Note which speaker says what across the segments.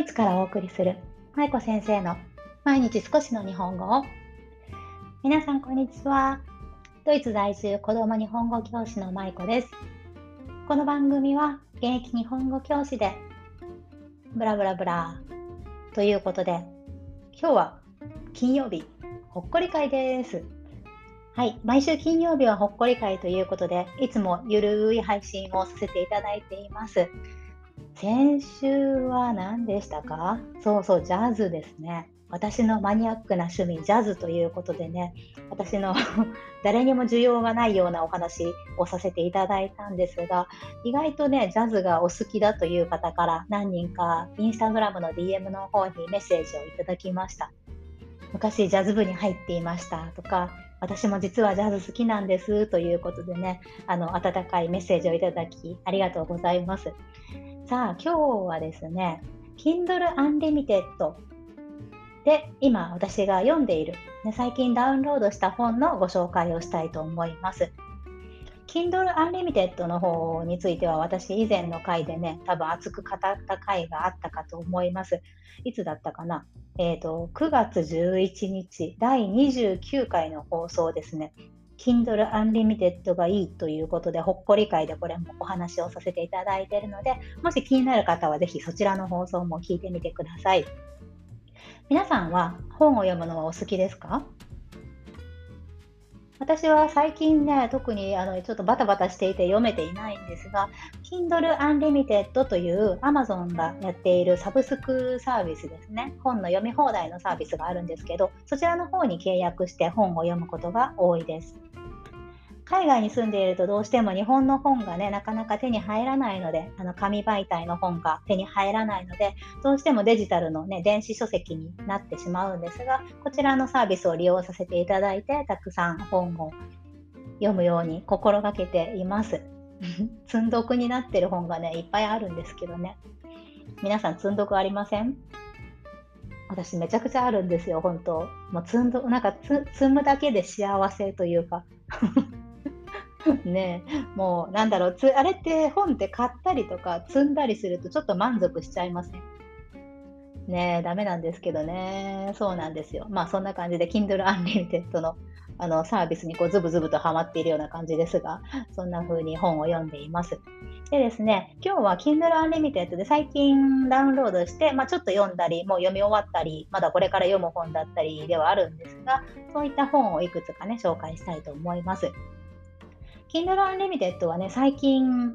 Speaker 1: イツからお送りする舞子先生の毎日少しの日本語を。皆さんこんにちは。ドイツ在住子供日本語教師の舞子です。この番組は現役日本語教師でブラブラブラということで今日は金曜日ほっこり会です。はい、毎週金曜日はほっこり会ということで、いつもゆるい配信をさせていただいています。先週は何でしたか？そうそう、ジャズですね。私のマニアックな趣味、ジャズということでね、私の 誰にも需要がないようなお話をさせていただいたんですが、意外とね、ジャズがお好きだという方から何人か、インスタグラムの DM の方にメッセージをいただきました。昔ジャズ部に入っていましたとか、私も実はジャズ好きなんですということでね、あの、温かいメッセージをいただき、ありがとうございます。さあ、今日はですね、Kindle Unlimited で今私が読んでいる、ね、最近ダウンロードした本のご紹介をしたいと思います。Kindle Unlimited の方については私以前の回でね、多分熱く語った回があったかと思います。いつだったかな？えっ、ー、と、9月11日、第29回の放送ですね。Kindle Unlimited がいいということで、ほっこり会でこれもお話をさせていただいているので、もし気になる方はぜひそちらの放送も聞いてみてください。皆さんは本を読むのはお好きですか？私は最近ね、特にあのちょっとバタバタしていて読めていないんですが、Kindle Unlimited という Amazon がやっているサブスクサービスですね。本の読み放題のサービスがあるんですけど、そちらの方に契約して本を読むことが多いです。海外に住んでいるとどうしても日本の本がね、なかなか手に入らないので、あの紙媒体の本が手に入らないので、どうしてもデジタルのね、電子書籍になってしまうんですが、こちらのサービスを利用させていただいて、たくさん本を読むように心がけています。積んどくになってる本がね、いっぱいあるんですけどね。皆さん積んどくありません？私めちゃくちゃあるんですよ、本当。もう積んど、なんか積むだけで幸せというか ねもうなんだろうつあれって本って買ったりとか積んだりするとちょっと満足しちゃいません？ねえダメなんですけどね。そうなんですよ。まあそんな感じで Kindle Unlimited のあのサービスにこうズブズブとハマっているような感じですがそんな風に本を読んでいます。でですね今日は Kindle Unlimited で最近ダウンロードして、まあ、ちょっと読んだりもう読み終わったりまだこれから読む本だったりではあるんですがそういった本をいくつかね紹介したいと思います。Kindle Unlimited はね、最近、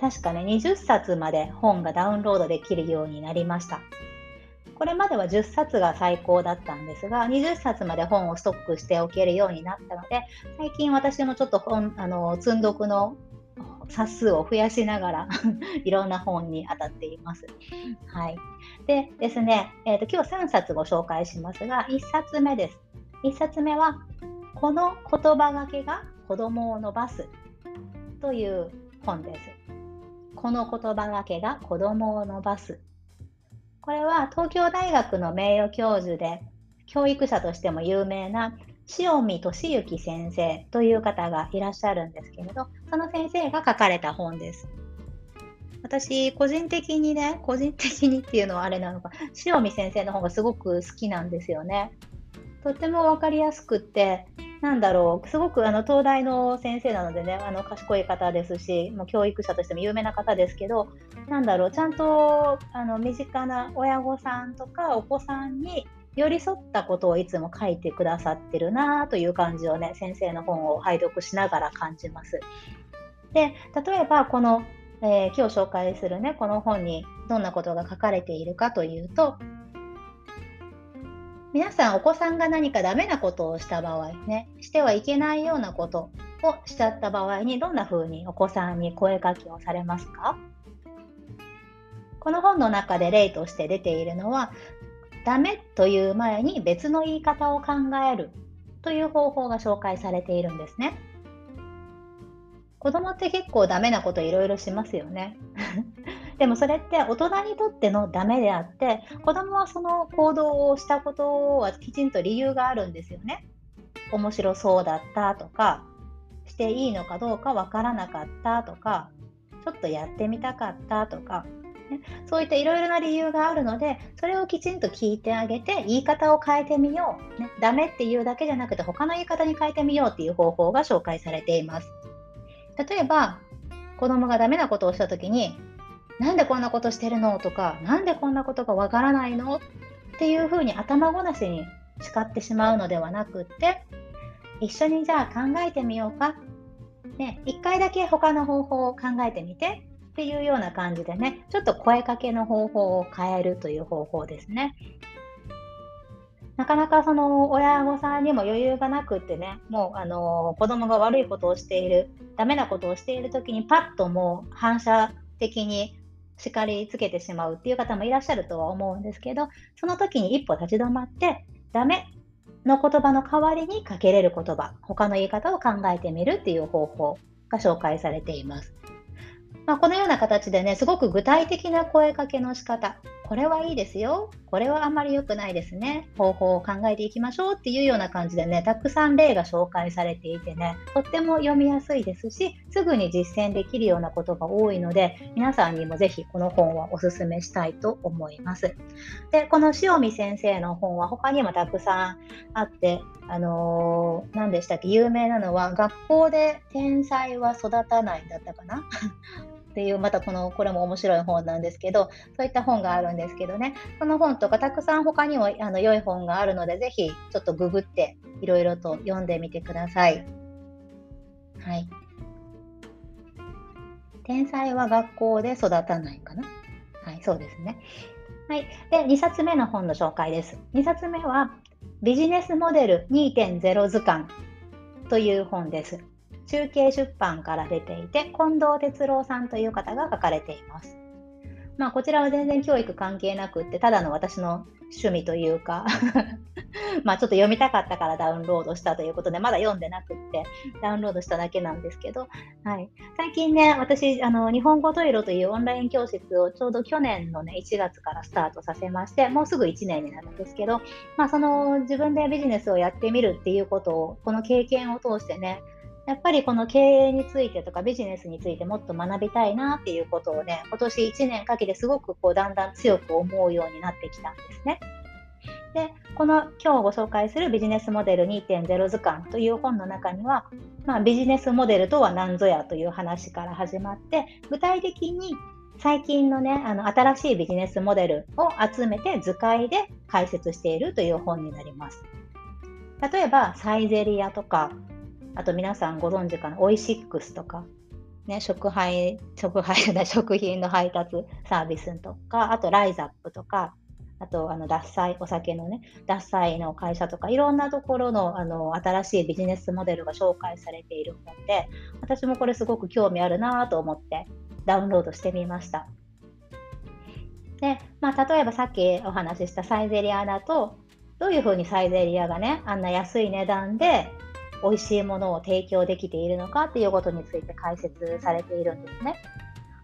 Speaker 1: 確かね、20冊まで本がダウンロードできるようになりました。これまでは10冊が最高だったんですが、20冊まで本をストックしておけるようになったので、最近私もちょっと本、あの、積んどくの冊数を増やしながら いろんな本に当たっています。はい。でですね、えーと、今日3冊ご紹介しますが、1冊目です。1冊目は、この言葉がけが子供を伸ばすという本です。この言葉がけが子供を伸ばす。これは東京大学の名誉教授で教育者としても有名な塩見俊之先生という方がいらっしゃるんですけれど、その先生が書かれた本です。私、個人的にね、個人的にっていうのはあれなのか、塩見先生の方がすごく好きなんですよね。とっても分かりやすくって、なんだろう、すごくあの東大の先生なのでね、あの賢い方ですし、もう教育者としても有名な方ですけど、なんだろう、ちゃんとあの身近な親御さんとかお子さんに寄り添ったことをいつも書いてくださってるなという感じをね、先生の本を拝読しながら感じます。で、例えばこの、えー、今日紹介するね、この本にどんなことが書かれているかというと、皆さんお子さんが何かダメなことをした場合ねしてはいけないようなことをしちゃった場合にどんな風にお子さんに声かけをされますか？この本の中で例として出ているのはダメという前に別の言い方を考えるという方法が紹介されているんですね。子供って結構ダメなこといろいろしますよね。でもそれって大人にとってのダメであって子供はその行動をしたことはきちんと理由があるんですよね。面白そうだったとかしていいのかどうかわからなかったとかちょっとやってみたかったとかね、そういったいろいろな理由があるので、それをきちんと聞いてあげて、言い方を変えてみよう。ね、ダメっていうだけじゃなくて、他の言い方に変えてみようっていう方法が紹介されています。例えば、子供がダメなことをしたときに、なんでこんなことしてるの？とか、なんでこんなことがわからないの？っていうふうに頭ごなしに叱ってしまうのではなくって、一緒にじゃあ考えてみようか。ね、一回だけ他の方法を考えてみてっていうような感じでね、ちょっと声かけの方法を変えるという方法ですね。なかなかその親御さんにも余裕がなくってね、もうあの子供が悪いことをしている、ダメなことをしている時にパッともう反射的に叱りつけてしまうっていう方もいらっしゃるとは思うんですけど、その時に一歩立ち止まって、ダメの言葉の代わりにかけれる言葉、他の言い方を考えてみるっていう方法が紹介されています。まあ、このような形でね、すごく具体的な声かけの仕方、これはいいですよ、これはあまり良くないですね、方法を考えていきましょうっていうような感じでね、たくさん例が紹介されていてね、とっても読みやすいですし、すぐに実践できるようなことが多いので、皆さんにもぜひこの本はおすすめしたいと思います。で、この塩見先生の本は他にもたくさんあって、あのー、何でしたっけ、有名なのは、学校で天才は育たないだったかな？っていう、またこの、これも面白い本なんですけど、そういった本があるんですけどね、その本とかたくさん他にもあの良い本があるので、ぜひちょっとググっていろいろと読んでみてください。はい。天才は学校で育たないかな？はい、そうですね。はい。で、2冊目の本の紹介です。2冊目は、ビジネスモデル2.0図鑑という本です。中継出版から出ていて、近藤哲郎さんという方が書かれています。まあ、こちらは全然教育関係なくって、ただの私の趣味というか まあちょっと読みたかったからダウンロードしたということで、まだ読んでなくって、ダウンロードしただけなんですけど、はい。最近ね、私、あの、日本語トイロというオンライン教室をちょうど去年のね、1月からスタートさせまして、もうすぐ1年になるんですけど、まあその自分でビジネスをやってみるっていうことを、この経験を通してね、やっぱりこの経営についてとかビジネスについてもっと学びたいなっていうことをね、今年1年かけてすごくこうだんだん強く思うようになってきたんですね。で、この今日ご紹介するビジネスモデル2.0図鑑という本の中には、まあ、ビジネスモデルとは何ぞやという話から始まって、具体的に最近のね、あの新しいビジネスモデルを集めて図解で解説しているという本になります。例えば、サイゼリアとか、あと皆さんご存知かな、オイシックスとか、ね、食配、食配じゃない、食品の配達サービスとか、あとライザップとか、あとあの脱菜、お酒のね、脱菜の会社とか、いろんなところのあの新しいビジネスモデルが紹介されている本で、私もこれすごく興味あるなと思ってダウンロードしてみました。で、まあ、例えばさっきお話ししたサイゼリアだと、どういうふうにサイゼリアがね、あんな安い値段で美味しいものを提供できているのかっていうことについて解説されているんですね。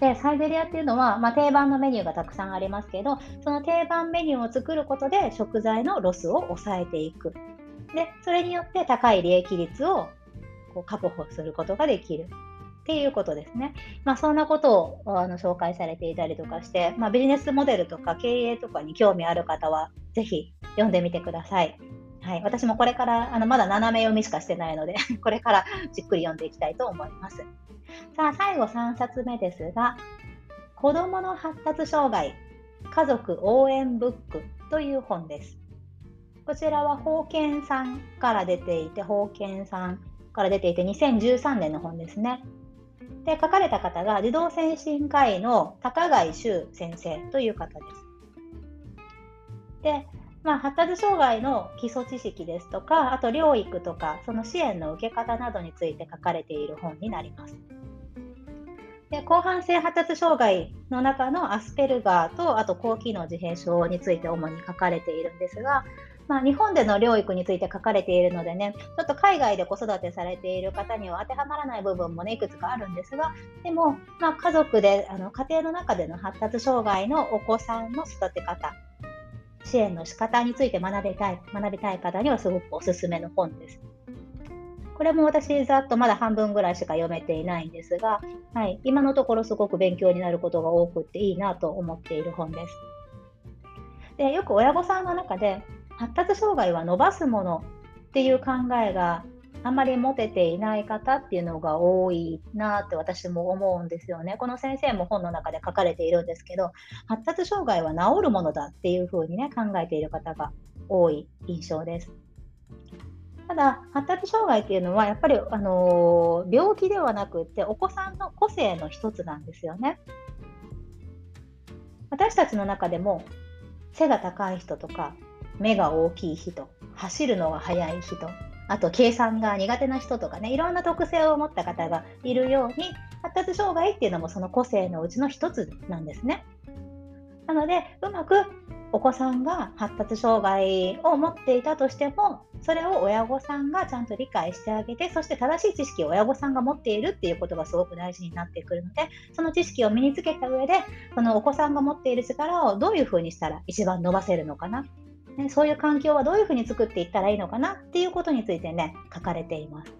Speaker 1: で、サイゼリアっていうのは、まあ、定番のメニューがたくさんありますけど、その定番メニューを作ることで食材のロスを抑えていく。で、それによって高い利益率をこう確保することができる。っていうことですね。まあ、そんなことをあの紹介されていたりとかして、まあ、ビジネスモデルとか経営とかに興味ある方は、ぜひ読んでみてください。はい、私もこれからあのまだ斜め読みしかしてないので これからじっくり読んでいきたいと思います。さあ最後3冊目ですが子どもの発達障害家族応援ブックという本です。こちらは宝剣さんから出ていて宝剣さんから出ていて2013年の本ですね。で書かれた方が児童精神科医の高貝修先生という方です。でまあ、発達障害の基礎知識ですとか、あと療育とか、その支援の受け方などについて書かれている本になります。で広範性発達障害の中のアスペルガーと、あと高機能自閉症について主に書かれているんですが、まあ、日本での療育について書かれているのでね、ちょっと海外で子育てされている方には当てはまらない部分もね、いくつかあるんですが、でも、まあ、家族で、あの家庭の中での発達障害のお子さんの育て方、支援の仕方について学びたい、学びたい方にはすごくおすすめの本です。これも私、ざっとまだ半分ぐらいしか読めていないんですが、はい、今のところすごく勉強になることが多くっていいなと思っている本です。でよく親御さんの中で、発達障害は伸ばすものっていう考えがあんまり持てていない方っていうのが多いなって私も思うんですよね。この先生も本の中で書かれているんですけど、発達障害は治るものだっていうふうにね、考えている方が多い印象です。ただ、発達障害っていうのは、やっぱり、あのー、病気ではなくって、お子さんの個性の一つなんですよね。私たちの中でも、背が高い人とか、目が大きい人、走るのが速い人、あと計算が苦手な人とかね、いろんな特性を持った方がいるように、発達障害っていうのもその個性のうちの一つなんですね。なので、うまくお子さんが発達障害を持っていたとしても、それを親御さんがちゃんと理解してあげて、そして正しい知識を親御さんが持っているっていうことがすごく大事になってくるので、その知識を身につけた上で、そのお子さんが持っている力をどういうふうにしたら一番伸ばせるのかな。ね、そういう環境はどういうふうに作っていったらいいのかなっていうことについてね、書かれています。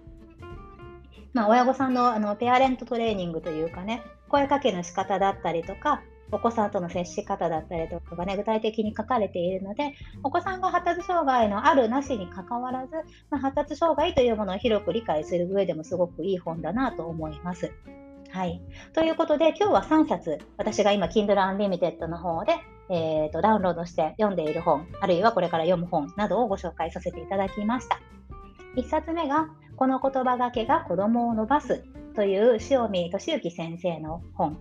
Speaker 1: まあ、親御さんのあのペアレントトレーニングというかね、声かけの仕方だったりとか、お子さんとの接し方だったりとかがね、具体的に書かれているので、お子さんが発達障害のあるなしにかかわらず、まあ、発達障害というものを広く理解する上でもすごくいい本だなと思います。はい。ということで、今日は3冊、私が今、Kindle Unlimited の方でえーと、ダウンロードして読んでいる本、あるいはこれから読む本などをご紹介させていただきました。1冊目が、この言葉がけが子供を伸ばすという塩見俊之先生の本。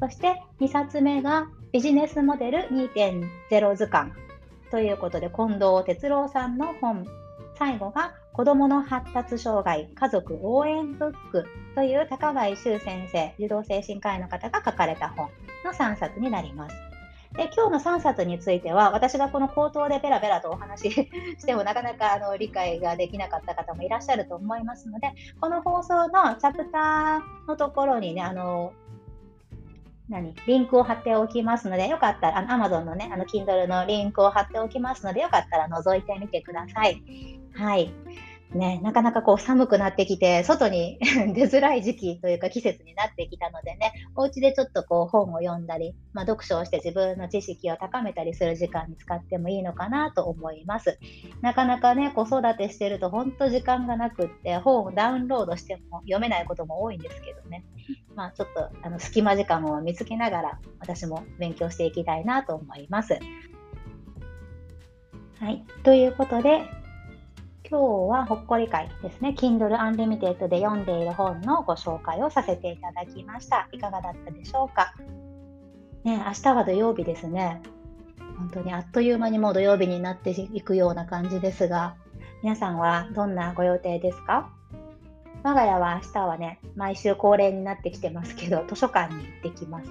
Speaker 1: そして2冊目が、ビジネスモデル2.0図鑑ということで、近藤哲郎さんの本。最後が、子どもの発達障害家族応援ブックという高貝修先生、児童精神科医の方が書かれた本の3冊になります。で今日の3冊については私がこの口頭でペラペラとお話し してもなかなかあの理解ができなかった方もいらっしゃると思いますのでこの放送のチャプターのところにねあの何リンクを貼っておきますので、よかったら、あの Amazon のね、あの Kindle のリンクを貼っておきますので、よかったら覗いてみてください。はい。ね、なかなかこう寒くなってきて、外に 出づらい時期というか季節になってきたのでね、お家でちょっとこう本を読んだり、まあ、読書をして自分の知識を高めたりする時間に使ってもいいのかなと思います。なかなかね、子育てしてると本当時間がなくって、本をダウンロードしても読めないことも多いんですけどね、まあちょっとあの隙間時間を見つけながら私も勉強していきたいなと思います。はい。ということで、今日はほっこり会ですね。Kindle Unlimited で読んでいる本のご紹介をさせていただきました。いかがだったでしょうか？ね、明日は土曜日ですね。本当にあっという間にもう土曜日になっていくような感じですが、皆さんはどんなご予定ですか？我が家は明日はね、毎週恒例になってきてますけど、図書館に行ってきます。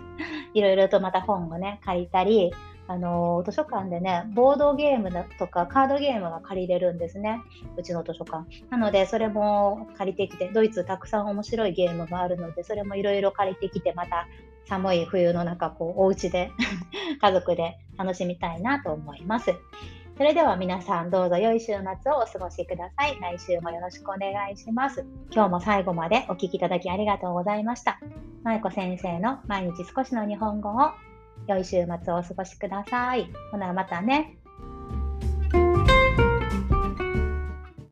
Speaker 1: いろいろとまた本をね、借りたり、あの図書館でね、ボードゲームだとかカードゲームが借りれるんですね、うちの図書館。なので、それも借りてきて、ドイツたくさん面白いゲームがあるので、それもいろいろ借りてきて、また寒い冬の中、こう、お家で 家族で楽しみたいなと思います。それでは皆さんどうぞ良い週末をお過ごしください。来週もよろしくお願いします。今日も最後までお聴きいただきありがとうございました。まいこ先生の毎日少しの日本語を良い週末をお過ごしください。ほなまたね。